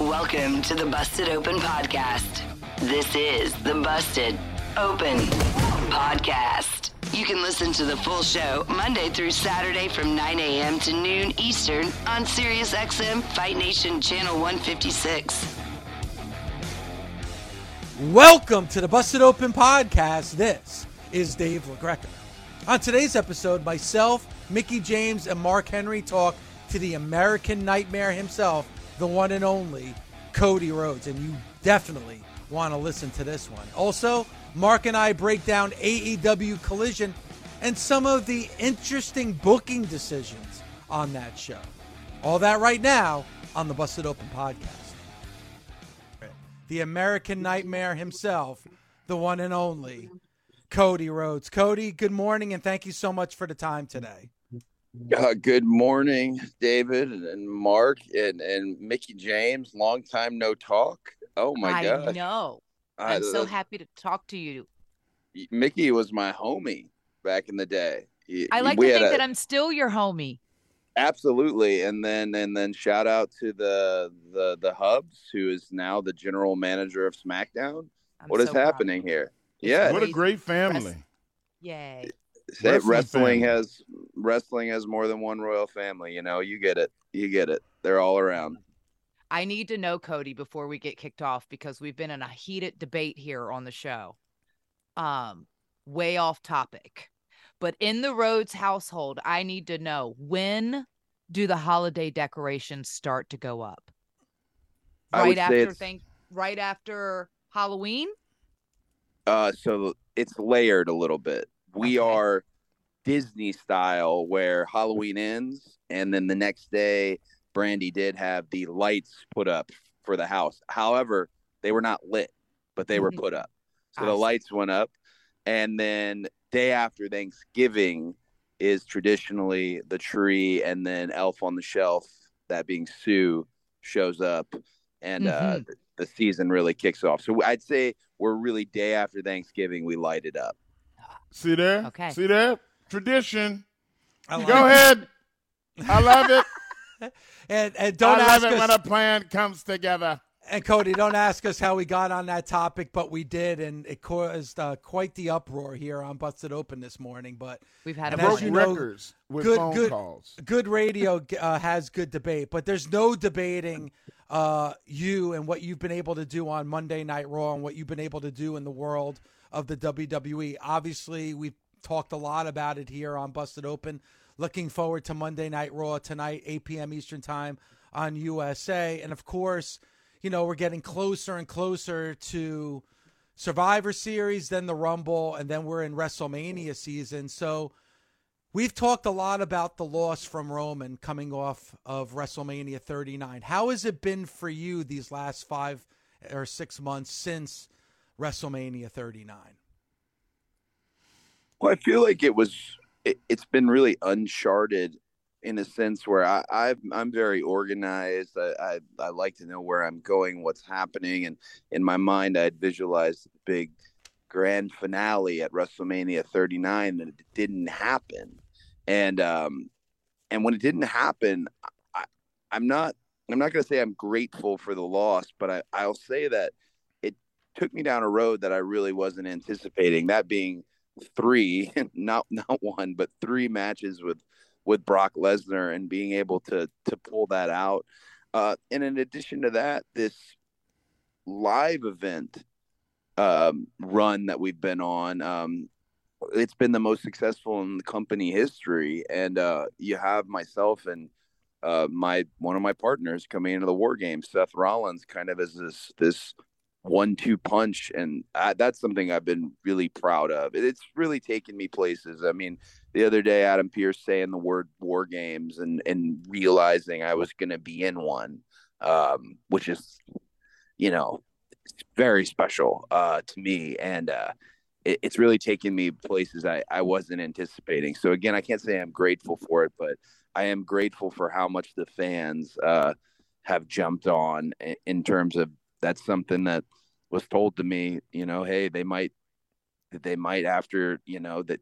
Welcome to the Busted Open Podcast. This is the Busted Open Podcast. You can listen to the full show Monday through Saturday from 9 a.m. to noon Eastern on SiriusXM Fight Nation Channel 156. Welcome to the Busted Open Podcast. This is Dave LaGreca. On today's episode, myself, Mickie James, and Mark Henry talk to the American Nightmare himself, the one and only Cody Rhodes. And you definitely want to listen to this one. Also, Mark and I break down AEW Collision and some of the interesting booking decisions on that show. All that right now on the Busted Open podcast. The American Nightmare himself, the one and only Cody Rhodes. Cody, good morning and thank you so much for the time today. Uh, good morning, David and Mark and, and Mickie James. Long time no talk. Oh my I god! know. I'm so happy to talk to you. Mickie was my homie back in the day. I like we to think a- that I'm still your homie. absolutely, and then and then shout out to the the the Hubs, who is now the general manager of SmackDown. I'm What is so proud of happening you. here? It's Yeah, What a great family. Rest- Yay. Say Wrestling wrestling family. has wrestling has more than one royal family. You know, you get it. You get it. They're all around. I need to know Cody before we get kicked off because we've been in a heated debate here on the show. Um, way off topic. But in the Rhodes household, I need to know when do the holiday decorations start to go up? Right after it's- thank right after Halloween? Uh, so it's layered a little bit. We Okay. are Disney style, where Halloween ends, and then the next day, Brandi did have the lights put up for the house. However, they were not lit, but they were Mhm. put up. So the lights went up, and then day after Thanksgiving is traditionally the tree, and then Elf on the Shelf, that being Sue, shows up, and uh, Mm-hmm. the season really kicks off. So I'd say we're really day after Thanksgiving we light it up. See there? Okay. See there? Tradition. I like Go it. ahead. I love it. And, and don't I ask love it us, when a plan comes together. and Cody, don't ask us how we got on that topic, but we did, and it caused uh, quite the uproar here on Busted Open this morning. But We've had a And as Broken you know, records with good- phone good- calls. good radio uh, has good debate, but there's no debating uh, you and what you've been able to do on Monday Night Raw and what you've been able to do in the world of the WWE. Obviously, we've talked a lot about it here on Busted Open. Looking forward to Monday Night Raw tonight, 8 p.m. Eastern Time on USA. And of course, you know, we're getting closer and closer to Survivor Series, then the Rumble, and then we're in WrestleMania season. So, We've talked a lot about the loss from Roman coming off of WrestleMania 39. How has it been for you these last five or six months since WrestleMania 39? Well, I feel like it was. It, it's been really uncharted in a sense where I, I've, I'm very organized. I, I I like to know where I'm going, what's happening, and in my mind, I'd visualized big grand finale at WrestleMania 39, and it didn't happen. And um, and when it didn't happen, I, I'm not. I'm not going to say I'm grateful for the loss, but I, I'll say that it took me down a road that I really wasn't anticipating. That being three, not not one, but three matches with with Brock Lesnar and being able to to pull that out. Uh, and in addition to that, this live event um, run that we've been on, um, it's been the most successful in the company history. And uh, you have myself and uh, my one of my partners coming into the war game, Seth Rollins, kind of as this this one-two punch, and I, that's something I've been really proud of. It's really taken me places. I mean, the other day, Adam Pearce saying the word "war games" and and realizing I was going to be in one, um, which is, you know, very special uh, to me, and uh, it, it's really taken me places I I wasn't anticipating. So again, I can't say I'm grateful for it, but I am grateful for how much the fans uh, have jumped on in terms of that's something that was told to me. You know, hey, they might they might after you know that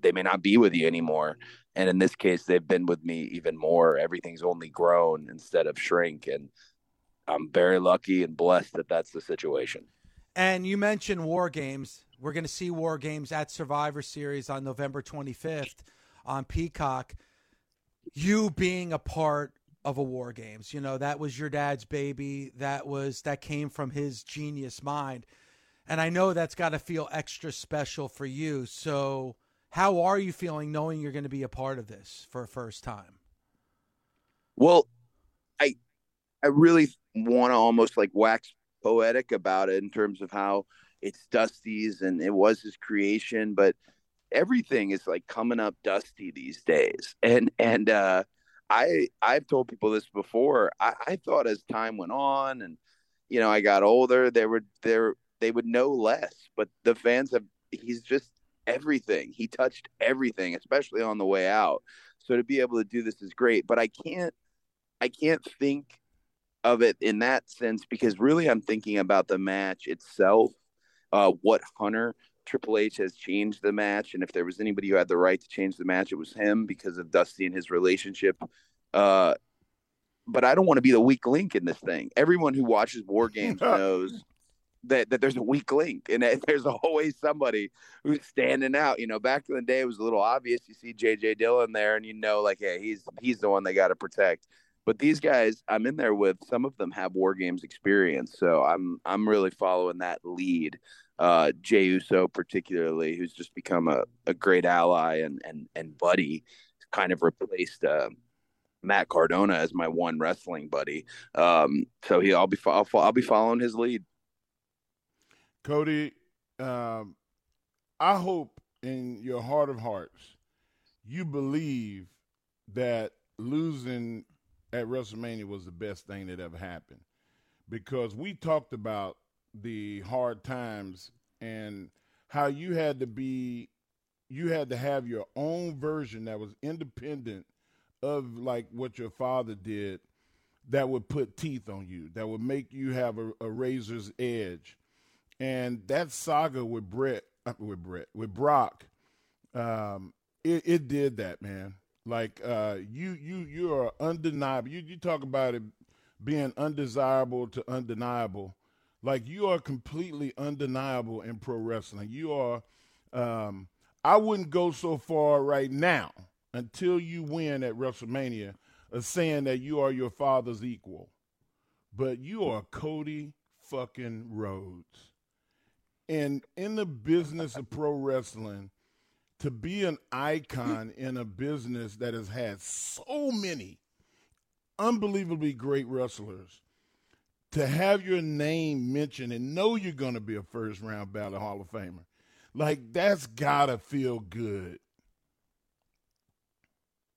they may not be with you anymore. And in this case, they've been with me even more. Everything's only grown instead of shrink, and I'm very lucky and blessed that that's the situation. And you mentioned War Games. We're going to see War Games at Survivor Series on November 25th on Peacock. You being a part of a war games you know that was your dad's baby. That was that came from his genius mind. And i know that's got to feel extra special for you. So how are you feeling knowing you're going to be a part of this for a first time? Well i i really want to almost like wax poetic about it in terms of how it's dusty's and it was his creation but everything is like coming up dusty these days. And and uh i i've told people this before. I, I thought as time went on and you know i got older they were there they would know less but the fans have he's just everything. He touched everything especially on the way out. So to be able to do this is great but i can't i can't think of it in that sense because really i'm thinking about the match itself uh, what hunter Triple H has changed the match, and if there was anybody who had the right to change the match, it was him because of Dusty and his relationship. Uh, but I don't want to be the weak link in this thing. Everyone who watches War Games knows that that there's a weak link, and there's always somebody who's standing out. You know, back in the day, it was a little obvious. You see J.J. Dillon there, and you know, like, hey, he's he's the one they got to protect. But these guys, I'm in there with. Some of them have War Games experience, so I'm I'm really following that lead uh, Uso, particularly, who's just become a, a great ally and and and buddy, kind of replaced uh, Matt Cardona as my one wrestling buddy. Um, so he, I'll be I'll, I'll be following his lead. Cody, um, I hope in your heart of hearts you believe that losing at WrestleMania was the best thing that ever happened. Because we talked about the hard times and how you had to be you had to have your own version that was independent of like what your father did that would put teeth on you that would make you have a, a razor's edge. And that saga with Brett uh, with Brett with Brock um, it, it did that man like uh, you you you are undeniable you you talk about it being undesirable to undeniable like you are completely undeniable in pro wrestling. You are. Um, I wouldn't go so far right now until you win at WrestleMania of saying that you are your father's equal, but you are Cody fucking Rhodes. And in the business of pro wrestling, to be an icon in a business that has had so many unbelievably great wrestlers to have your name mentioned and know you're going to be a first round ballot Hall of Famer. Like that's gotta feel good.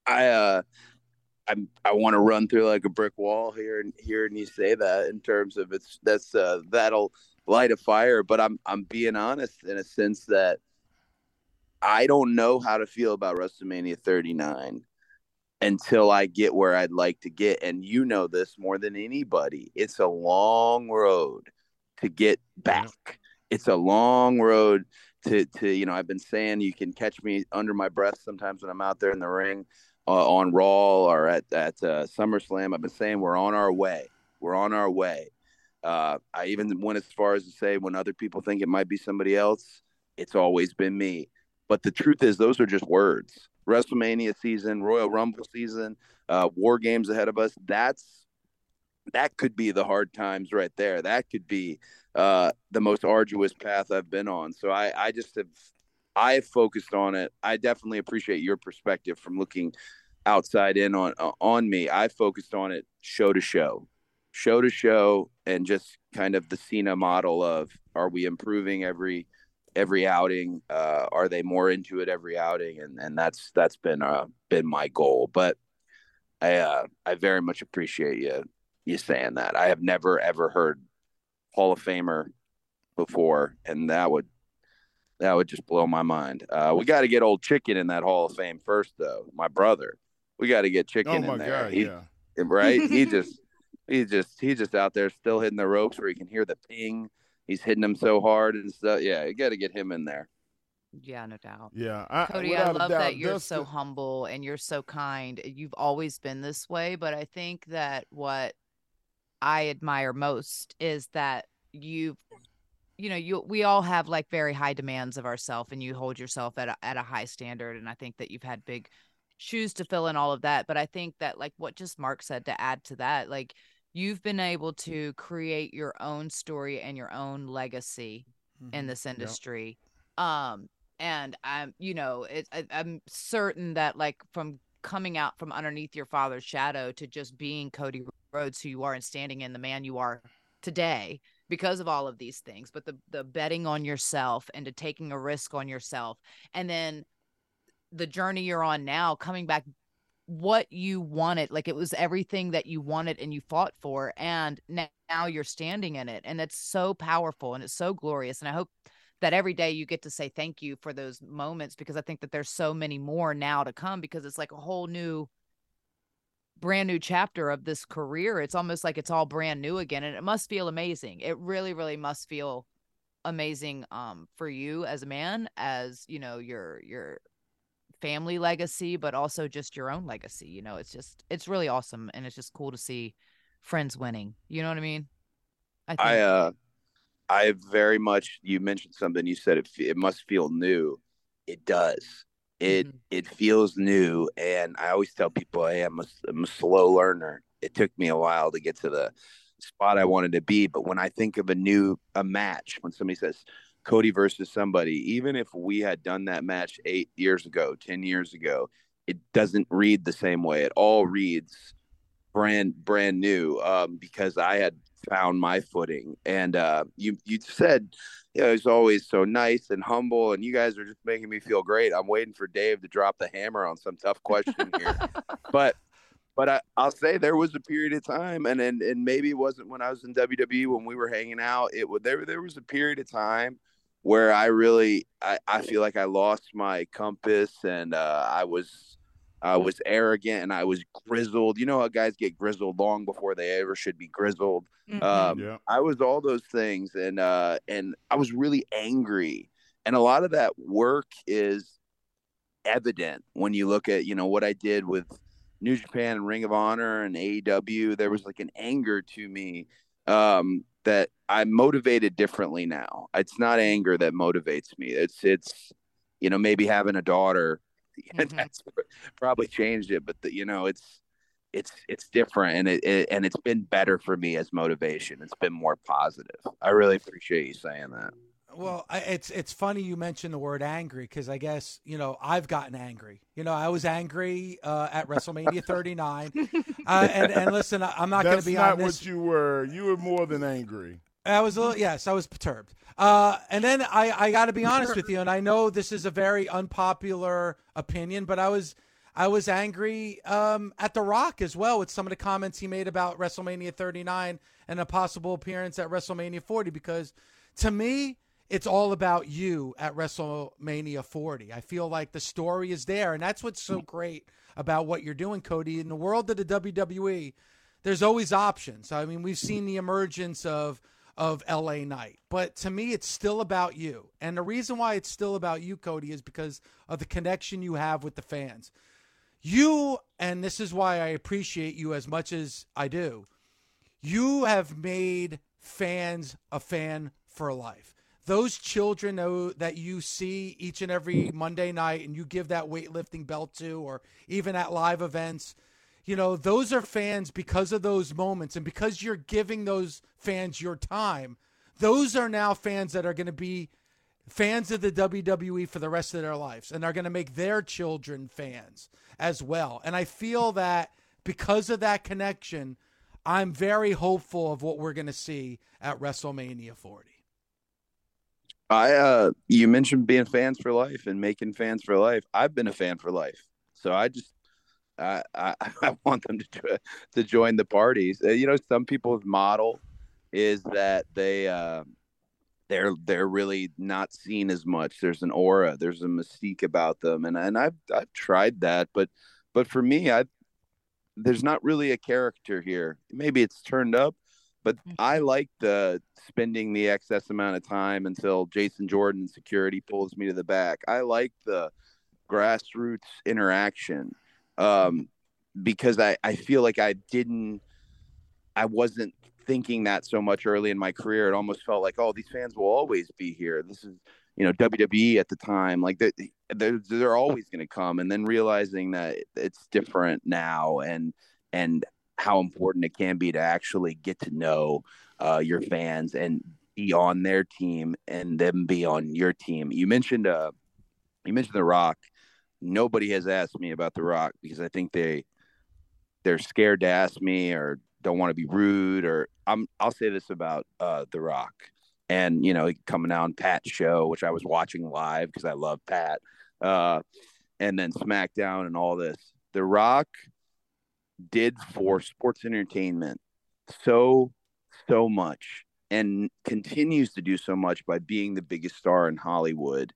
I uh I I want to run through like a brick wall here and hearing you say that in terms of it's that's uh that'll light a fire, but I'm I'm being honest in a sense that I don't know how to feel about WrestleMania 39 until I get where I'd like to get. And you know this more than anybody. It's a long road to get back. It's a long road to to you know. I've been saying you can catch me under my breath sometimes when I'm out there in the ring uh, on Raw or at at uh, SummerSlam. I've been saying we're on our way. We're on our way. Uh, I even went as far as to say when other people think it might be somebody else, it's always been me. But the truth is, those are just words WrestleMania season, Royal Rumble season, uh, War Games ahead of us. That's that could be the hard times right there. That could be uh, the most arduous path I've been on. So I, I just have, I focused on it. I definitely appreciate your perspective from looking outside in on uh, on me. I focused on it show to show, show to show, and just kind of the Cena model of are we improving every every outing? Uh, are they more into it every outing? And and that's that's been uh been my goal. But I uh, I very much appreciate you you saying that. I have never ever heard Hall of Famer before, and that would that would just blow my mind. Uh, we got to get old chicken in that Hall of Fame first, though. My brother, we got to get chicken oh in there. God, he, yeah. right? he just he just he just out there still hitting the ropes where he can hear the ping. He's hitting him so hard and stuff. Yeah, you got to get him in there. Yeah, no doubt. Yeah, I, Cody, I love doubt, that you're so the- humble and you're so kind. You've always been this way, but I think that what I admire most is that you've you know, you we all have like very high demands of ourselves and you hold yourself at a, at a high standard and I think that you've had big shoes to fill in all of that, but I think that like what just Mark said to add to that, like you've been able to create your own story and your own legacy Mm-hmm. in this industry um and i'm you know it, I, i'm certain that like from coming out from underneath your father's shadow to just being cody rhodes who you are and standing in the man you are today because of all of these things but the the betting on yourself and to taking a risk on yourself and then the journey you're on now coming back what you wanted like it was everything that you wanted and you fought for and now, now you're standing in it and it's so powerful and it's so glorious and i hope that every day you get to say thank you for those moments because i think that there's so many more now to come because it's like a whole new brand new chapter of this career. It's almost like it's all brand new again and it must feel amazing. It really really must feel amazing um for you as a man as you know your your family legacy but also just your own legacy you know it's just it's really awesome and it's just cool to see friends winning you know what i mean i think I uh I very much you mentioned something you said it it must feel new. It does. It Mhm. it feels new and I always tell people hey I'm a, I'm a slow learner. It took me a while to get to the spot I wanted to be, but when I think of a new a match, when somebody says Cody versus somebody, even if we had done that match 8 years ago, 10 years ago, it doesn't read the same way. It all reads brand brand new um, because I had found my footing. And uh, you you said, you know, he's always so nice and humble, and you guys are just making me feel great. I'm waiting for Dave to drop the hammer on some tough question here, but. But I, I'll say there was a period of time, and, and and maybe it wasn't when I was in WWE when we were hanging out. It would there there was a period of time where I really I, I feel like I lost my compass and uh, I was I was arrogant and I was grizzled. You know how guys get grizzled long before they ever should be grizzled. Mhm. Um, Yeah. I was all those things, and uh, and I was really angry. And a lot of that work is evident when you look at you know what I did with New Japan and Ring of Honor and AEW. There was like an anger to me um, that I'm motivated differently now. It's not anger that motivates me. It's it's you know maybe having a daughter Mhm. that's probably changed it, but the, you know it's it's it's different and it, it and it's been better for me as motivation. It's been more positive. I really appreciate you saying that. Well, I, it's it's funny you mentioned the word angry because I guess you know I've gotten angry. You know, I was angry uh, at WrestleMania 39, uh, and and listen, I'm not going to be not on this. what you were. You were more than angry. I was a little, yes, I was perturbed. Uh, and then I, I got to be honest with you, and I know this is a very unpopular opinion, but I was, I was angry um, at The Rock as well with some of the comments he made about WrestleMania 39 and a possible appearance at WrestleMania 40 because to me, it's all about you at WrestleMania 40. I feel like the story is there, and that's what's so great about what you're doing, Cody. In the world of the WWE, there's always options. I mean, we've seen the emergence of of LA Knight, but to me, it's still about you. And the reason why it's still about you, Cody, is because of the connection you have with the fans. You, and this is why I appreciate you as much as I do. You have made fans a fan for life. Those children that you see each and every Monday night and you give that weightlifting belt to, or even at live events, you know, those are fans because of those moments and because you're giving those fans your time. Those are now fans that are going to be fans of the WWE for the rest of their lives and are going to make their children fans as well. And I feel that because of that connection, I'm very hopeful of what we're going to see at WrestleMania 40. I uh you mentioned being fans for life and making fans for life. I've been a fan for life. So I just I I, I want them to to join the parties. Uh, you know, some people's model is that they uh they're they're really not seen as much. There's an aura, there's a mystique about them and and I've I've tried that, but but for me I there's not really a character here. Maybe it's turned up, but mm-hmm. I like the spending the excess amount of time until Jason Jordan security pulls me to the back. I like the grassroots interaction um, because I, I feel like I didn't, I wasn't thinking that so much early in my career. It almost felt like, oh, these fans will always be here. This is, you know, WWE at the time. Like they're, they're, they're always going to come. And then realizing that it's different now and, and how important it can be to actually get to know uh, your fans and be on their team and them be on your team. You mentioned uh, you mentioned The Rock. Nobody has asked me about The Rock because I think they they're scared to ask me or don't want to be rude or I'm I'll say this about uh, The Rock and you know coming out on Pat's show, which I was watching live because I love Pat, uh, and then SmackDown and all this. The Rock did for sports entertainment so so much and continues to do so much by being the biggest star in Hollywood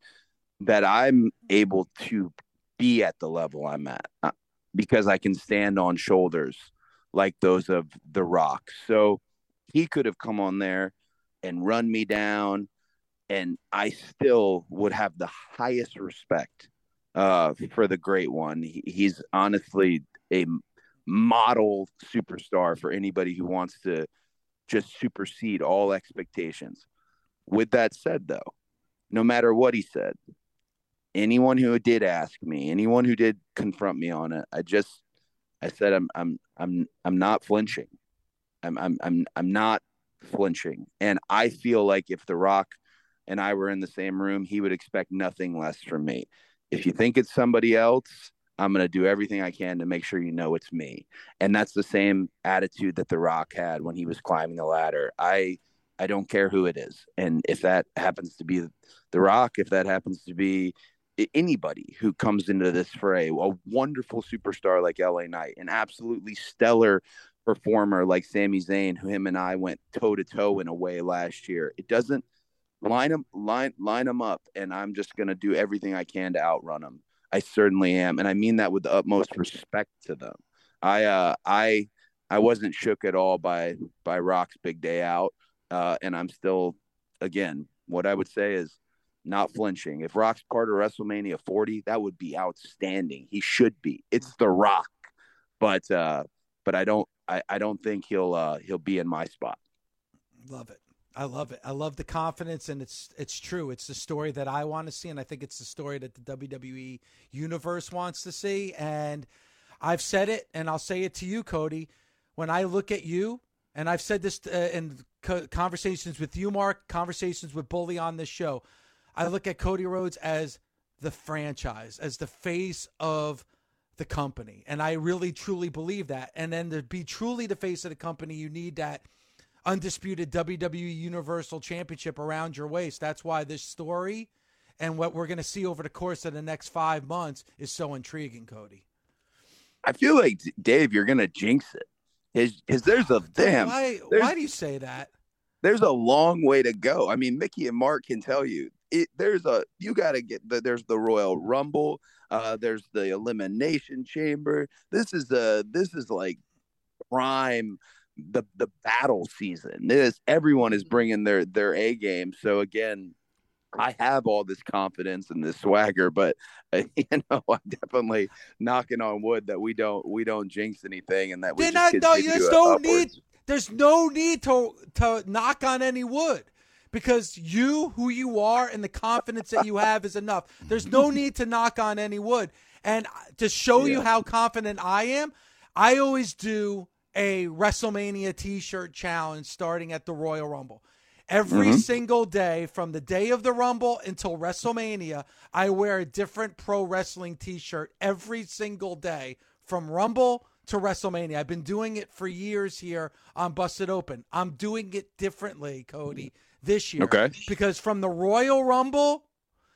that I'm able to be at the level I'm at uh, because I can stand on shoulders like those of The Rock. So he could have come on there and run me down, and I still would have the highest respect uh, for the great one. He, he's honestly a model superstar for anybody who wants to just supersede all expectations. With that said, though, no matter what he said, anyone who did ask me, anyone who did confront me on it, I just I said I'm I'm I'm I'm not flinching. I'm I'm I'm I'm not flinching. And I feel like if The Rock and I were in the same room, he would expect nothing less from me. If you think it's somebody else, I'm going to do everything I can to make sure you know it's me. And that's the same attitude that The Rock had when he was climbing the ladder. I I don't care who it is. And if that happens to be The Rock, if that happens to be anybody who comes into this fray, a wonderful superstar like LA Knight, an absolutely stellar performer like Sami Zayn, who him and I went toe to toe in a way last year. It doesn't line them line line them up, and I'm just going to do everything I can to outrun them. I certainly am, and I mean that with the utmost respect to them. I uh, I I wasn't shook at all by by Rock's big day out, uh, and I'm still, again, what I would say is not flinching. If Rock's part of WrestleMania 40, that would be outstanding. He should be. It's The Rock, but uh, but I don't I, I don't think he'll uh, he'll be in my spot. Love it. I love it. I love the confidence, and it's it's true. It's the story that I want to see, and I think it's the story that the WWE universe wants to see. And I've said it, and I'll say it to you, Cody. When I look at you, and I've said this uh, in co- conversations with you, Mark, conversations with Bully on this show, I look at Cody Rhodes as the franchise, as the face of the company, and I really truly believe that. And then to be truly the face of the company, you need that undisputed WWE Universal Championship around your waist. That's why this story and what we're going to see over the course of the next five months is so intriguing, Cody. I feel like Dave, you're going to jinx it. Because there's a damn. Why, why do you say that? There's a long way to go. I mean, Mickie and Mark can tell you. It, there's a you got to get the, there's the Royal Rumble. Uh, there's the Elimination Chamber. This is the this is like prime the the battle season. This everyone is bringing their their A game. So again, I have all this confidence and this swagger, but uh, you know, I'm definitely knocking on wood that we don't we don't jinx anything and that we just not, no, there's no upwards. need there's no need to to knock on any wood because you who you are and the confidence that you have is enough. There's no need to knock on any wood. And to show yeah. you how confident I am, I always do a WrestleMania T-shirt challenge starting at the Royal Rumble. Every Mhm. single day from the day of the Rumble until WrestleMania, I wear a different pro wrestling T-shirt every single day from Rumble to WrestleMania. I've been doing it for years here on Busted Open. I'm doing it differently, Cody, this year. Okay. Because from the Royal Rumble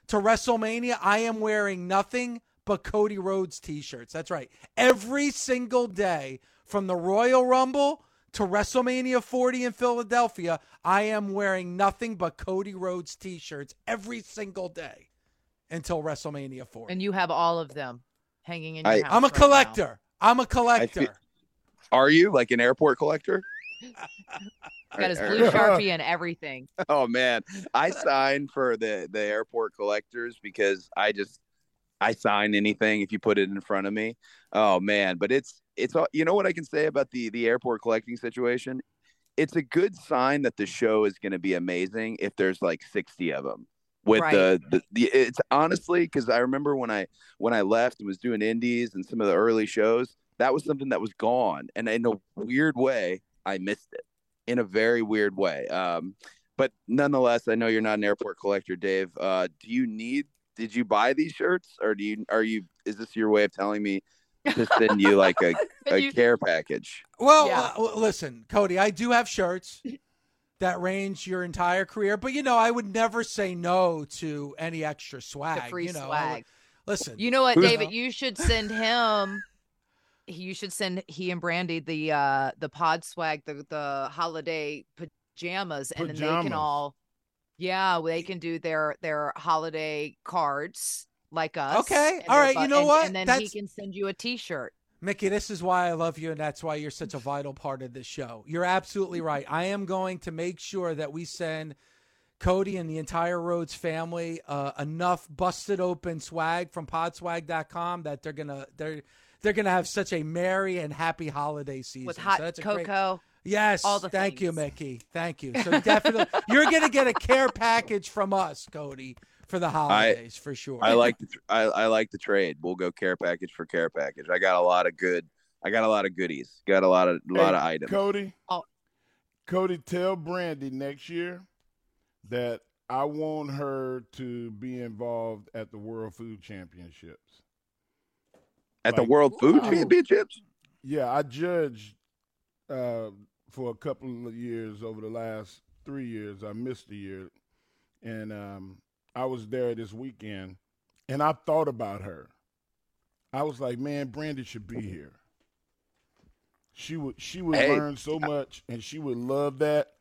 to WrestleMania, I am wearing nothing but Cody Rhodes t-shirts. That's right. Every single day from the Royal Rumble to WrestleMania 40 in Philadelphia, I am wearing nothing but Cody Rhodes t-shirts every single day until WrestleMania 40. And you have all of them hanging in your I- house. I'm a right now. collector. I'm a collector. Are you like an airport collector? Got his blue sharpie and everything. Oh man, I signed for the the airport collectors because I just I sign anything if you put it in front of me. Oh man, but it's it's all you know what I can say about the the airport collecting situation. It's a good sign that the show is going to be amazing if there's like sixty of them. With Right. the, the the it's honestly because I remember when I when I left and was doing indies and some of the early shows that was something that was gone and in a weird way I missed it in a very weird way. Um, but nonetheless, I know you're not an airport collector, Dave. Uh, do you need? Did you buy these shirts, or do you? Are you? Is this your way of telling me to send you like a, a You- care package? Well, Yeah. uh, listen, Cody, I do have shirts that range your entire career, but you know, I would never say no to any extra swag. The free you know, I would- swag. listen, You know what, Who's- David? You should send him. You should send he and Brandi the uh the pod swag, the the holiday pajamas, and then they can all, yeah, they can do their their holiday cards like us. Okay, all right. you know and, what? And then That's- he can send you a T-shirt. Mickie, this is why I love you, and that's why you're such a vital part of this show. You're absolutely right. I am going to make sure that we send Cody and the entire Rhodes family uh, enough busted open swag from podswag.com that they're gonna they're they're gonna have such a merry and happy holiday season. with So hot that's a great- cocoa. Yes. all the thank you. Mickie. Thank you. So definitely, you're gonna get a care package from us, Cody, for the holidays for sure. I like the tr- I, I like the trade. We'll go care package for care package. I got a lot of good. I got a lot of goodies. Got a lot of a lot Hey, of items. Cody. Oh. Cody, tell Brandi next year that I want her to be involved at the World Food Championships. At the World Food Championships. Yeah, I judged uh, for a couple of years over the last three years. I missed a year, and um, I was there this weekend, and I thought about her. I was like, man, Brandi should be here. She would she would Hey. learn so much, and she would love that.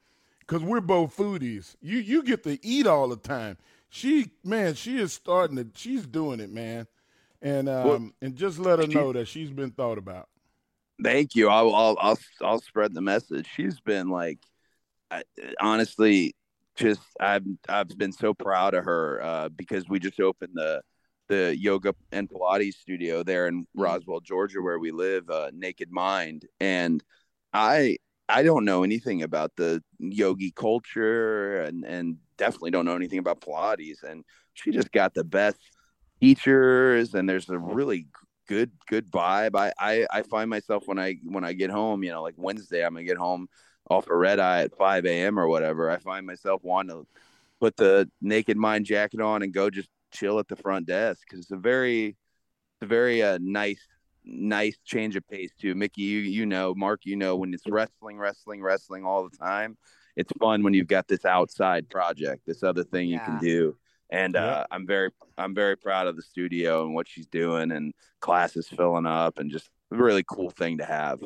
Cause we're both foodies. You you get to eat all the time. She man, she is starting to. She's doing it, man. And um Well, and just let her know that she's been thought about. Thank you. I'll I'll I'll, I'll spread the message. She's been like, I, honestly, just I've I've been so proud of her uh, because we just opened the the yoga and Pilates studio there in Roswell, Georgia, where we live, uh, Naked Mind, and I I don't know anything about the yogi culture and and definitely don't know anything about Pilates, and she just got the best teachers, and there's a really good good vibe. I, I I find myself when I when I get home, you know, like Wednesday, I'm gonna get home off a red eye at 5 a.m. or whatever. I find myself wanting to put the naked mind jacket on and go just chill at the front desk because it's a very it's a very uh, nice nice change of pace too. Mickie, you you know, Mark, you know, when it's wrestling, wrestling, wrestling all the time, it's fun when you've got this outside project, this other thing you can do. And Yeah. uh, I'm very I'm very proud of the studio and what she's doing and classes filling up and just a really cool thing to have.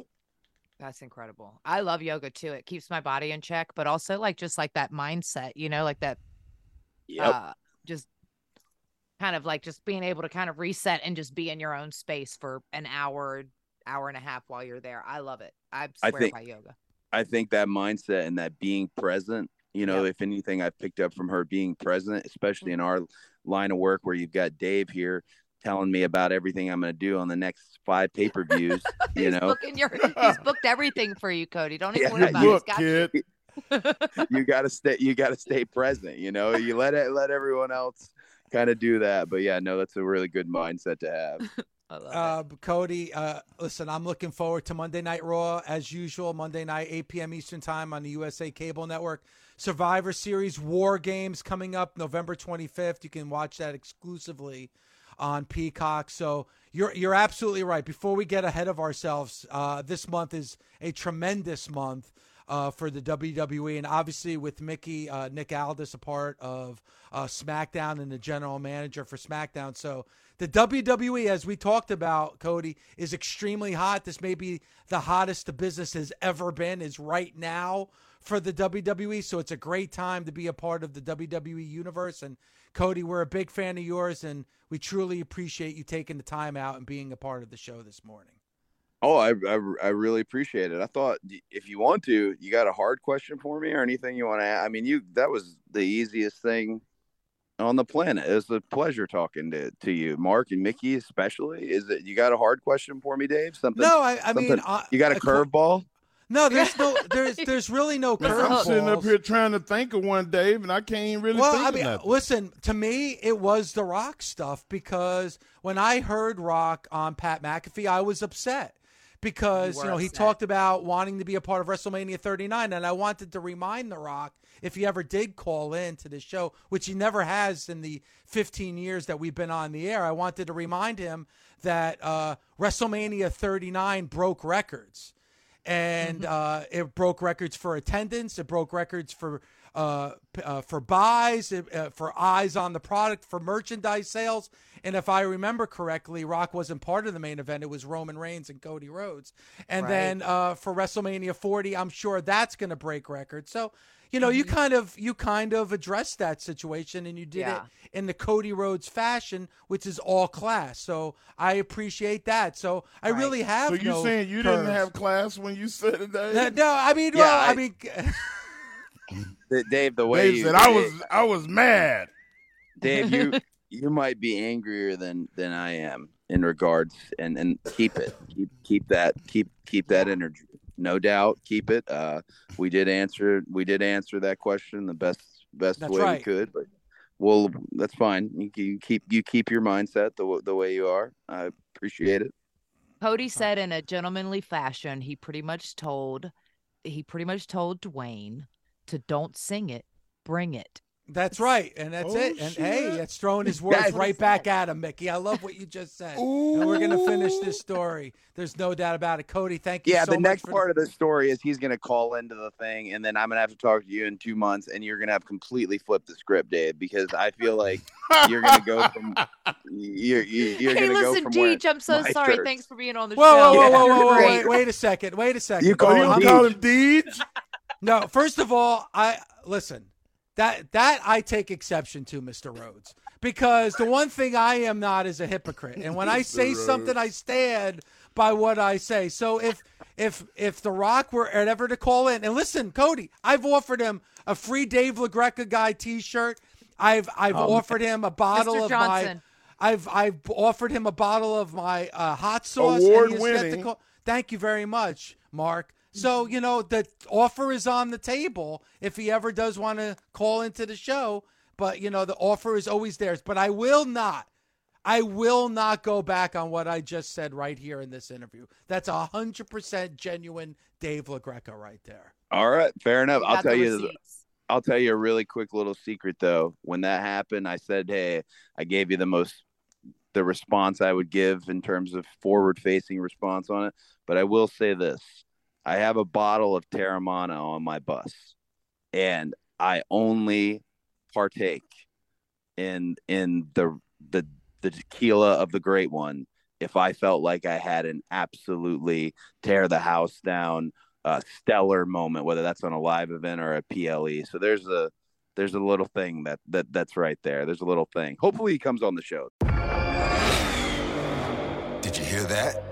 That's incredible. I love yoga too. It keeps my body in check, but also like just like that mindset, you know, like that Yep. uh just kind of like just being able to kind of reset and just be in your own space for an hour, hour and a half while you're there. I love it. I I swear think- by yoga. I think that mindset and that being present, you know, if anything I've picked up from her being present, especially in our line of work where you've got Dave here telling me about everything I'm going to do on the next five pay-per-views, you know. booking your he's booked everything for you, Cody. Don't even Yeah, worry about it. He's Look, got kid. you. you got to stay you got to stay present, you know. You let it let everyone else kind of do that, but yeah, no, that's a really good mindset to have. I love Uh, Cody, uh, listen, I'm looking forward to Monday Night Raw as usual. Monday night, 8 p.m. Eastern Time on the USA Cable Network. Survivor Series War Games coming up November 25th. You can watch that exclusively on Peacock. So you're you're absolutely right. Before we get ahead of ourselves, uh, this month is a tremendous month uh, for the WWE, and obviously with Mickie uh, Nick Aldis a part of uh, SmackDown and the general manager for SmackDown. So the WWE, as we talked about, Cody, is extremely hot. This may be the hottest the business has ever been. Is right now for the WWE. So it's a great time to be a part of the WWE universe. And Cody, we're a big fan of yours, and we truly appreciate you taking the time out and being a part of the show this morning. Oh, I, I, I really appreciate it. I thought if you want to, you got a hard question for me or anything you want to ask. I mean, you that was the easiest thing on the planet. It was a pleasure talking to, to you, Mark and Mickie, especially. Is it you got a hard question for me, Dave? Something? No, I, I mean, something- uh, you got a uh, curveball? No, there's no, there's, there's really no I'm sitting up here trying to think of one, Dave, and I can't even really Well, think I of mean, nothing. listen, to me, it was the Rock stuff because when I heard Rock on Pat McAfee, I was upset because You you, were know he talked about wanting to be a part of WrestleMania 39, and I wanted to remind the Rock if he ever did call in to this show, which he never has in the 15 years that we've been on the air. I wanted to remind him that uh, WrestleMania 39 broke records and uh, it broke records for attendance. It broke records for uh, uh, for buys, uh, for eyes on the product, for merchandise sales. And if I remember correctly, Rock wasn't part of the main event. It was Roman Reigns and Cody Rhodes. And Right. then uh, for WrestleMania 40, I'm sure that's going to break records. So. You know, you kind of you kind of addressed that situation, and you did Yeah. it in the Cody Rhodes fashion, which is all class. So I appreciate that. So I Right. really have. so you no saying you didn't have class when you said that? No, no, I mean, Yeah, well, I, I- mean, D- Dave, the way Dave you, said I was I was mad. Dave, you you might be angrier than than I am in regards, and and keep it, keep keep that keep keep that energy. No doubt, keep it. Uh, we did answer we did answer that question the best best That's way right. we could, but well, that's fine. You, you keep you keep your mindset the w- the way you are. I appreciate it. Cody said in a gentlemanly fashion, he pretty much told he pretty much told Dwayne to don't sing it, bring it. that's right, and that's Oh, it. And hey, shit. that's throwing his words Guys, right back at him, Mickie. I love what you just said, and we're gonna finish this story. There's no doubt about it, Cody. Thank you. Yeah, so the much next for part of the story is he's going to call into the thing, and then I'm going to have to talk to you in two months, and you're going to have completely flipped the script, Dave, because I feel like you're going to go from you're you're, you're hey, going to go listen, from wearing Deej, I'm so sorry. shirts. Thanks for being on the Whoa, show. whoa, whoa, Yeah, whoa, whoa, You're whoa! Wait, wait a second. Wait a second. You call Oh, him you gonna call him Deej? No, first of all, I listen. That that I take exception to, Mr. Rhodes, because the one thing I am not is a hypocrite, and when I say something, I stand by what I say. So if if if The Rock were ever to call in, and listen, Cody, I've offered him a free Dave LaGreca guy T-shirt. I've I've offered him a bottle Mr. of my. I've I've offered him a bottle of my uh, hot sauce. and he has yet to Award-winning. call- Thank you very much, Mark. So, you know, the offer is on the table if he ever does want to call into the show. But, you know, the offer is always theirs. But I will not, I will not go back on what I just said right here in this interview. That's a 100% genuine Dave LaGreca right there. All right, fair enough. I'll tell you. receipts. I'll tell you a really quick little secret though. When that happened, I said, "Hey, I gave you the most the response I would give in terms of forward-facing response on it." But I will say this: I have a bottle of Teremana on my bus, and I only partake in in the the the tequila of the great one if I felt like I had an absolutely tear the house down uh, stellar moment, whether that's on a live event or a PLE. So there's a there's a little thing that that that's right there. There's a little thing. Hopefully he comes on the show. Did you hear that?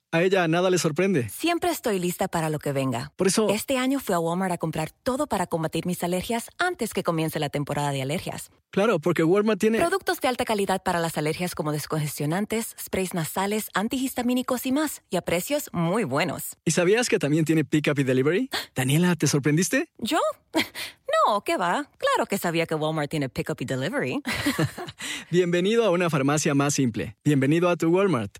A ella nada le sorprende. Siempre estoy lista para lo que venga. Por eso... Este año fui a Walmart a comprar todo para combatir mis alergias antes que comience la temporada de alergias. Claro, porque Walmart tiene... Productos de alta calidad para las alergias como descongestionantes, sprays nasales, antihistamínicos y más. Y a precios muy buenos. ¿Y sabías que también tiene Pickup y Delivery? Daniela, ¿te sorprendiste? ¿Yo? No, ¿qué va? Claro que sabía que Walmart tiene Pickup y Delivery. Bienvenido a una farmacia más simple. Bienvenido a tu Walmart.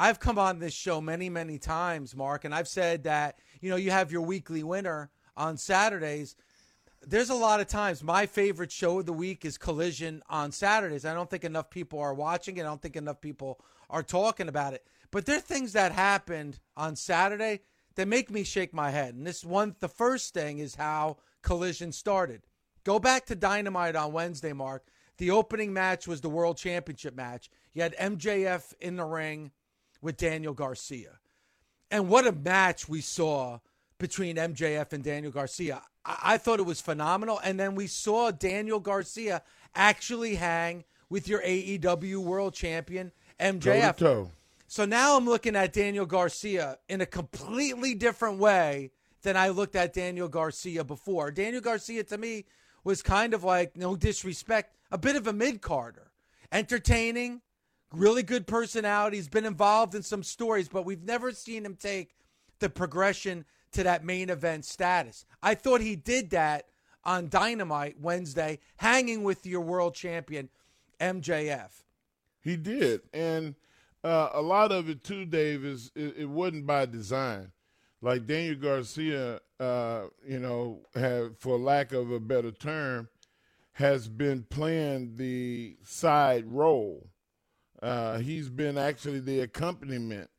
I've come on this show many, many times, Mark, and I've said that, you know, you have your weekly winner on Saturdays. There's a lot of times my favorite show of the week is Collision on Saturdays. I don't think enough people are watching it. I don't think enough people are talking about it. But there are things that happened on Saturday that make me shake my head. And this one, the first thing is how Collision started. Go back to Dynamite on Wednesday, Mark. The opening match was the World Championship match. You had MJF in the ring with Daniel Garcia. And what a match we saw between MJF and Daniel Garcia. I, I thought it was phenomenal. And then we saw Daniel Garcia actually hang with your AEW world champion, MJF. Toe-to-toe. So now I'm looking at Daniel Garcia in a completely different way than I looked at Daniel Garcia before. Daniel Garcia to me was kind of like, no disrespect, a bit of a mid carder. Entertaining, really good personality. He's been involved in some stories, but we've never seen him take the progression to that main event status. I thought he did that on Dynamite Wednesday, hanging with your world champion, MJF. He did, and uh, a lot of it too, Dave, is it, it wasn't by design. Like Daniel Garcia, uh, you know, have for lack of a better term, has been playing the side role. Uh, he's been actually the accompaniment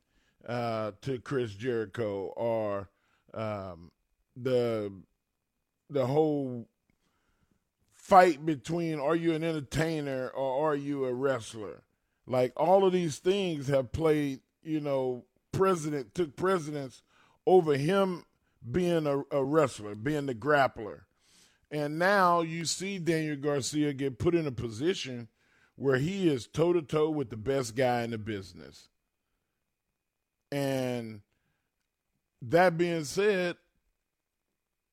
uh, to Chris Jericho or um, the the whole fight between are you an entertainer or are you a wrestler? Like all of these things have played, you know, president took precedence over him being a, a wrestler, being the grappler. And now you see Daniel Garcia get put in a position where he is toe to toe with the best guy in the business. And that being said,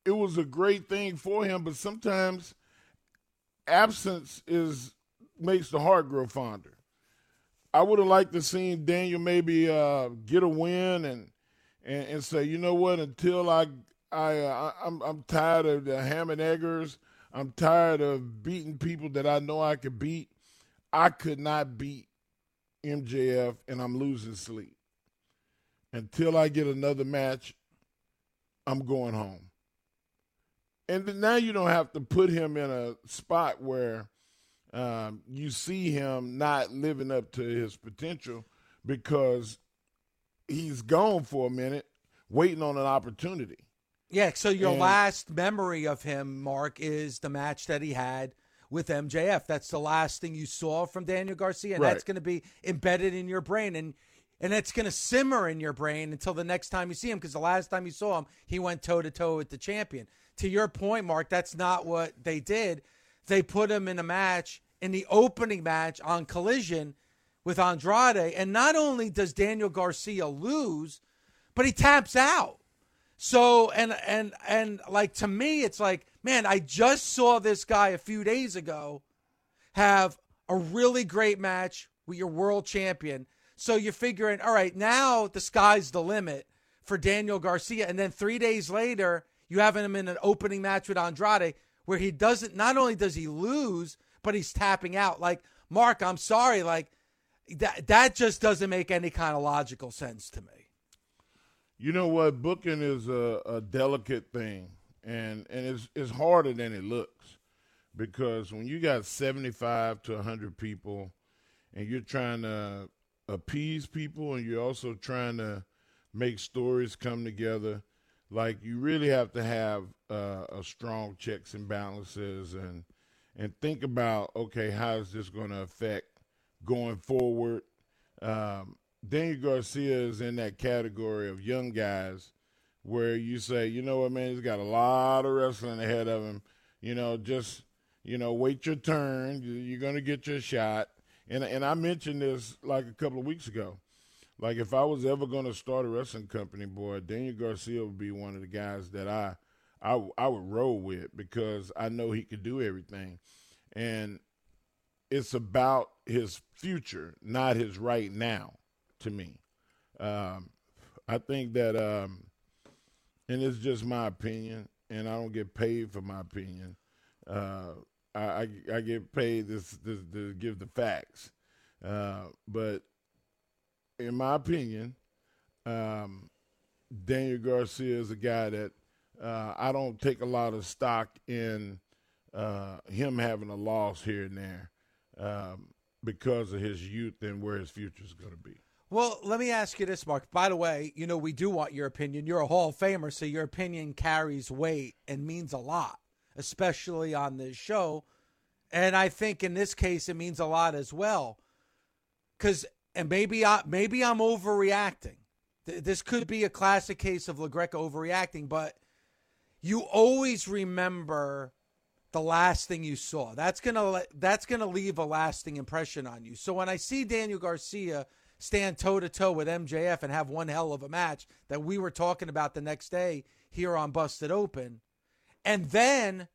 it was a great thing for him, but sometimes absence is makes the heart grow fonder. I would have liked to seen Daniel maybe uh, get a win and, and and say, you know what, until I I uh, I'm I'm tired of the ham and eggers. I'm tired of beating people that I know I could beat. I could not beat MJF, and I'm losing sleep. Until I get another match, I'm going home. And now you don't have to put him in a spot where um, you see him not living up to his potential because he's gone for a minute, waiting on an opportunity. Yeah, so your And- last memory of him, Mark, is the match that he had with MJF. That's the last thing you saw from Daniel Garcia, and that's going to be embedded in your brain, and and it's going to simmer in your brain until the next time you see him. Because the last time you saw him, he went toe to toe with the champion. To your point, Mark, that's not what they did. They put him in a match in the opening match on Collision with Andrade, and not only does Daniel Garcia lose, but he taps out. So and and and like to me, it's like, man, I just saw this guy a few days ago have a really great match with your world champion. So you're figuring, all right, now the sky's the limit for Daniel Garcia, and then three days later, you have him in an opening match with Andrade where he doesn't. Not only does he lose, but he's tapping out. Like Mark, I'm sorry, like that that just doesn't make any kind of logical sense to me. You know what? Booking is a, a delicate thing, and and it's it's harder than it looks, because when you got seventy five to hundred people, and you're trying to appease people, and you're also trying to make stories come together, like you really have to have uh, a strong checks and balances, and and think about okay, how is this going to affect going forward? Um, Daniel Garcia is in that category of young guys where you say, you know what, man, he's got a lot of wrestling ahead of him. You know, just you know, wait your turn. You- You're gonna get your shot. And and I mentioned this like a couple of weeks ago. Like if I was ever gonna start a wrestling company, boy, Daniel Garcia would be one of the guys that I I I would roll with because I know he could do everything. And it's about his future, not his right now. To me, um, I think that, um, and it's just my opinion, and I don't get paid for my opinion. Uh, I, I I get paid this, this to give the facts, uh, but in my opinion, um, Daniel Garcia is a guy that uh, I don't take a lot of stock in uh, him having a loss here and there um, because of his youth and where his future is going to be. Well, let me ask you this, Mark. By the way, you know, we do want your opinion. You're a Hall of Famer, so your opinion carries weight and means a lot, especially on this show. And I think in this case, it means a lot as well. Because, and maybe, I, maybe I'm overreacting. This could be a classic case of LaGreca overreacting, but you always remember the last thing you saw. That's gonna that's gonna leave a lasting impression on you. So when I see Daniel Garcia stand toe to toe with MJF and have one hell of a match that we were talking about the next day here on Busted Open, and then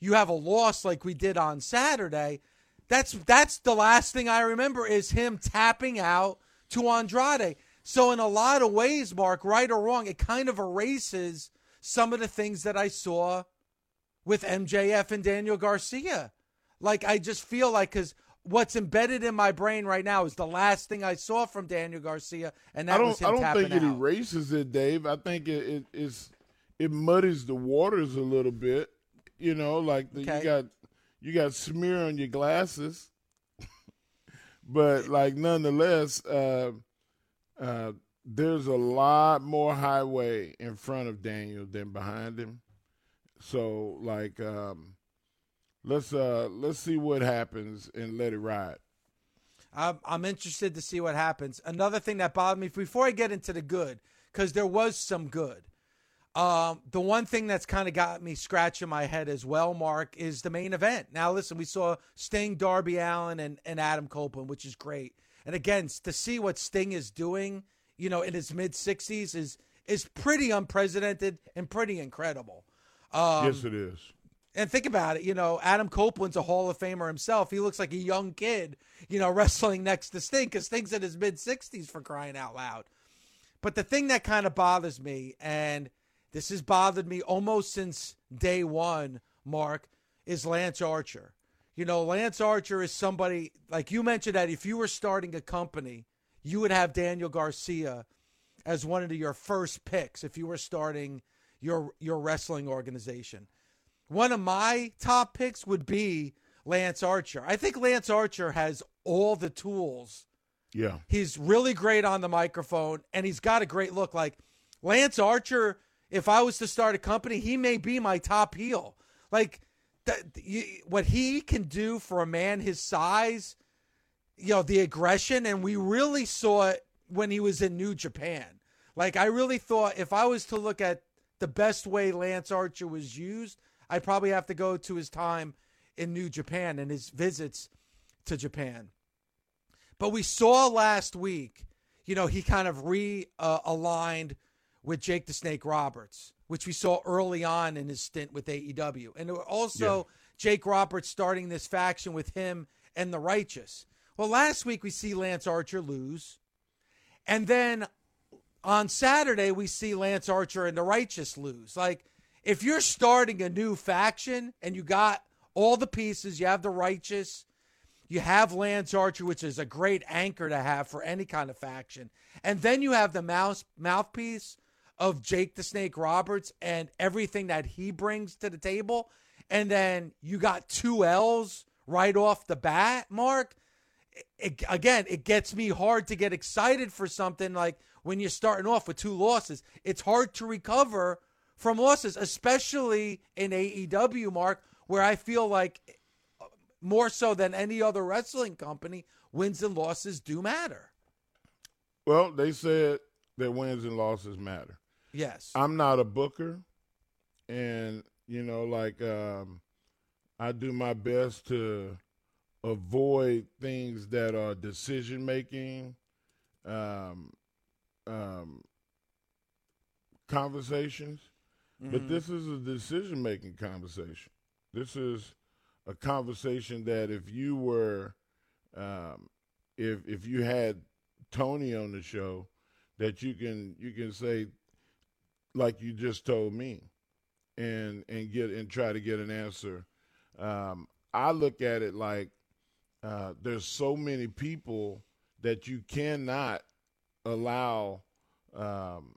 you have a loss like we did on Saturday. That's that's the last thing I remember is him tapping out to Andrade. So in a lot of ways, Mark, right or wrong, it kind of erases some of the things that I saw with MJF and Daniel Garcia. Like I just feel like because what's embedded in my brain right now is the last thing I saw from Daniel Garcia, and that I was don't. I don't think it out. erases it, Dave. I think it, it it's it muddies the waters a little bit. You know, like the, Okay. you got you got smear on your glasses, but like nonetheless, uh, uh, there's a lot more highway in front of Daniel than behind him. So like, um, let's uh let's see what happens and let it ride. I'm, I'm interested to see what happens. Another thing that bothered me before I get into the good, because there was some good. Um, the one thing that's kind of got me scratching my head as well, Mark, is the main event. Now, listen, we saw Sting, Darby Allin, and, and Adam Copeland, which is great. And again, to see what Sting is doing, you know, in his mid 60s is is pretty unprecedented and pretty incredible. Um, yes, it is. And think about it, you know, Adam Copeland's a Hall of Famer himself. He looks like a young kid, you know, wrestling next to Sting because Sting's in his mid 60s for crying out loud. But the thing that kind of bothers me, and this has bothered me almost since day one, Mark, is Lance Archer. You know, Lance Archer is somebody, like you mentioned, that if you were starting a company, you would have Daniel Garcia as one of your first picks if you were starting your your wrestling organization. One of my top picks would be Lance Archer. I think Lance Archer has all the tools. Yeah. He's really great on the microphone and he's got a great look. Like Lance Archer, if I was to start a company, he may be my top heel. Like that, what he can do for a man his size, you know, the aggression, and we really saw it when he was in New Japan. Like I really thought if I was to look at the best way Lance Archer was used, I'd probably have to go to his time in New Japan and his visits to Japan. But we saw last week, you know, he kind of realigned uh, with Jake the Snake Roberts, which we saw early on in his stint with AEW. And also yeah. Jake Roberts starting this faction with him and the Righteous. Well, last week we see Lance Archer lose. And then on Saturday we see Lance Archer and the Righteous lose. Like, if you're starting a new faction and you got all the pieces, you have the righteous, you have Lance Archer, which is a great anchor to have for any kind of faction, and then you have the mouse mouthpiece of Jake the Snake Roberts and everything that he brings to the table, and then you got two L's right off the bat, Mark. It, again, it gets me hard to get excited for something like when you're starting off with two losses. It's hard to recover from losses, especially in AEW, Mark, where I feel like more so than any other wrestling company, wins and losses do matter. Well, they said that wins and losses matter. Yes. I'm not a booker, and you know, like um, I do my best to avoid things that are decision making, um, um, conversations. Mm-hmm. But this is a decision making conversation. This is a conversation that if you were, um, if if you had Tony on the show, that you can you can say, like you just told me, and and get and try to get an answer. Um, I look at it like uh, there's so many people that you cannot allow um,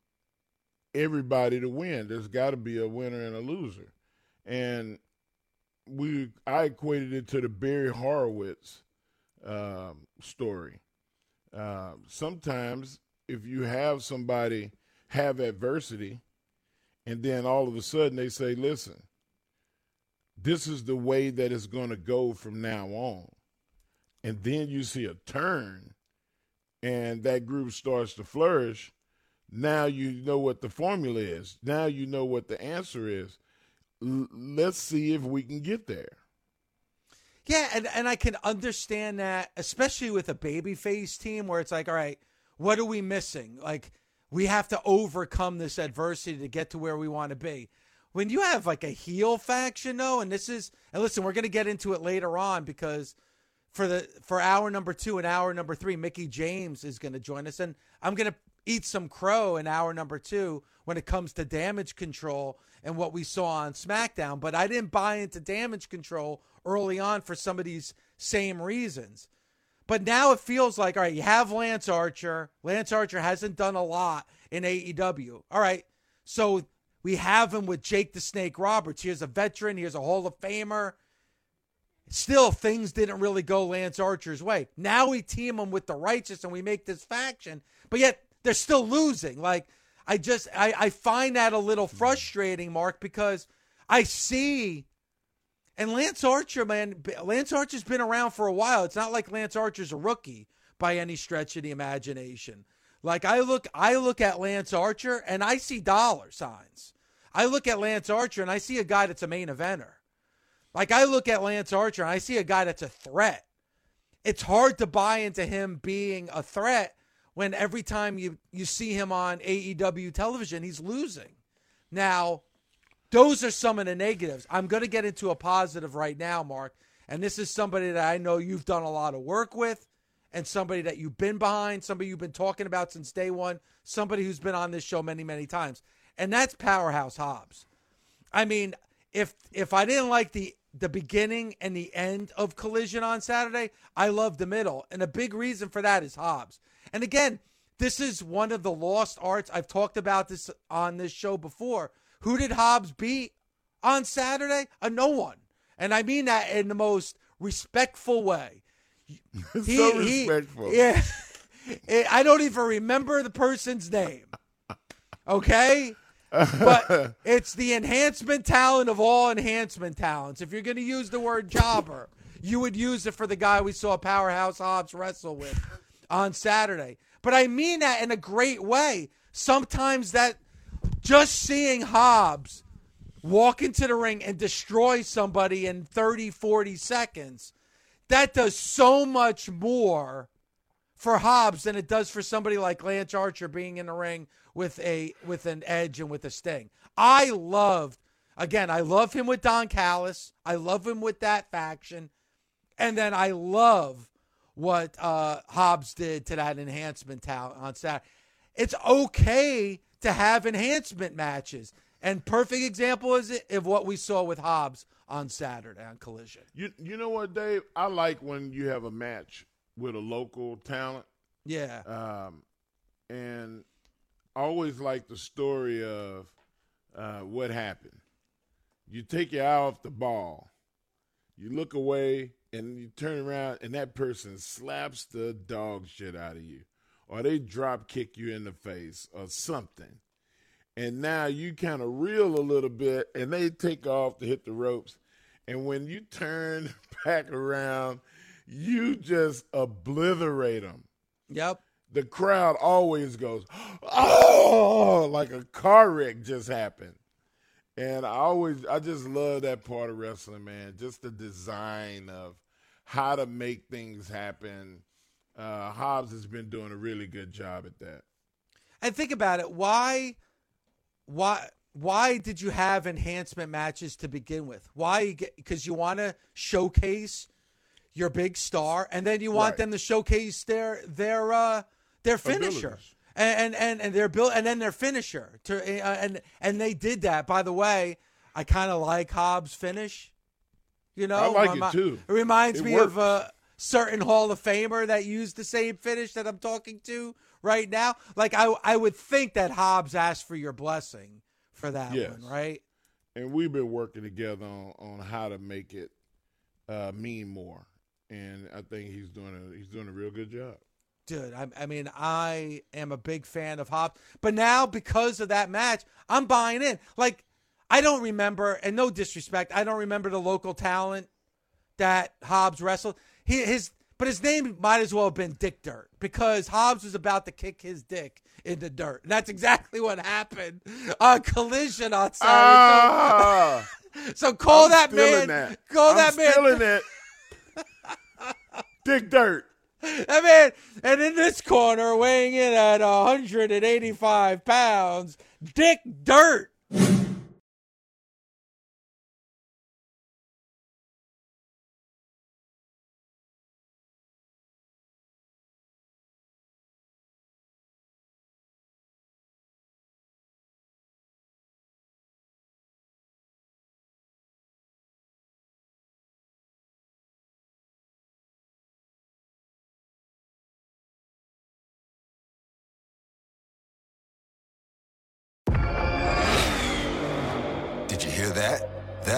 everybody to win. There's got to be a winner and a loser, and we I equated it to the Barry Horowitz um, story. Uh, sometimes if you have somebody have adversity, and then all of a sudden they say, "Listen, this is the way that it's going to go from now on," and then you see a turn, and that group starts to flourish now you know what the formula is. Now you know what the answer is. L- let's see if we can get there. Yeah, and, and I can understand that, especially with a babyface team where it's like, all right, what are we missing? Like, we have to overcome this adversity to get to where we want to be. When you have like a heel faction, though, and this is, and listen, we're going to get into it later on because for the for hour number two and hour number three, Mickie James is going to join us, and I'm going to eat some crow in hour number two when it comes to damage control and what we saw on SmackDown. But I didn't buy into damage control early on for some of these same reasons. But now it feels like, all right, you have Lance Archer. Lance Archer hasn't done a lot in AEW. All right. So we have him with Jake the Snake Roberts. Here's a veteran, here's a Hall of Famer. Still, things didn't really go Lance Archer's way. Now we team him with the righteous and we make this faction. But yet they're still losing. Like I just I, I find that a little mm-hmm. frustrating, Mark, because I see and Lance Archer, man, Lance Archer's been around for a while. It's not like Lance Archer's a rookie by any stretch of the imagination. Like I look I look at Lance Archer and I see dollar signs. I look at Lance Archer and I see a guy that's a main eventer. Like I look at Lance Archer and I see a guy that's a threat. It's hard to buy into him being a threat when every time you you see him on AEW television, he's losing. Now, those are some of the negatives. I'm going to get into a positive right now, Mark. And this is somebody that I know you've done a lot of work with and somebody that you've been behind, somebody you've been talking about since day one, somebody who's been on this show many, many times. And that's Powerhouse Hobbs. I mean, if if I didn't like the the beginning and the end of Collision on Saturday, I love the middle. And a big reason for that is Hobbs. And again, this is one of the lost arts. I've talked about this on this show before. Who did Hobbs beat on Saturday? A no one. And I mean that in the most respectful way. He, so respectful. He, yeah. Eh, I don't even remember the person's name. Okay? but it's the enhancement talent of all enhancement talents. If you're going to use the word jobber, you would use it for the guy we saw Powerhouse Hobbs wrestle with on Saturday. But I mean that in a great way. Sometimes that just seeing Hobbs walk into the ring and destroy somebody in 30, 40 seconds, that does so much more for Hobbs than it does for somebody like Lance Archer being in the ring with a with an edge and with a sting. I loved again, I love him with Don Callis. I love him with that faction. And then I love what uh, Hobbs did to that enhancement talent on Saturday. It's okay to have enhancement matches. And perfect example is it of what we saw with Hobbs on Saturday on Collision. You you know what, Dave? I like when you have a match with a local talent. Yeah. Um, and I always like the story of uh, what happened. You take your eye off the ball, you look away, and you turn around, and that person slaps the dog shit out of you, or they drop kick you in the face, or something. And now you kind of reel a little bit, and they take off to hit the ropes. And when you turn back around, you just obliterate them. Yep. The crowd always goes, oh, like a car wreck just happened. And I always, I just love that part of wrestling, man. Just the design of how to make things happen. Uh, Hobbs has been doing a really good job at that. And think about it. Why, why, why did you have enhancement matches to begin with? Why? Because you want to showcase your big star, and then you want right. them to showcase their their uh, their finisher. And, and and their build and then their finisher to uh, and and they did that. By the way, I kind of like Hobbs' finish. You know, I like my, it too. It reminds it me works. of a certain Hall of Famer that used the same finish that I'm talking to right now. Like I I would think that Hobbs asked for your blessing for that yes. one, right? And we've been working together on, on how to make it uh, mean more and I think he's doing a he's doing a real good job. Dude, I, I mean, I am a big fan of Hobbs, but now because of that match, I'm buying in. Like, I don't remember, and no disrespect, I don't remember the local talent that Hobbs wrestled. He his, but his name might as well have been Dick Dirt because Hobbs was about to kick his dick in the dirt. And that's exactly what happened on Collision on Saturday. Ah, so, so call I'm that man. That. Call I'm that man. Stealing it. Dick Dirt. I mean, and in this corner, weighing in at 185 pounds, Dick Dirt.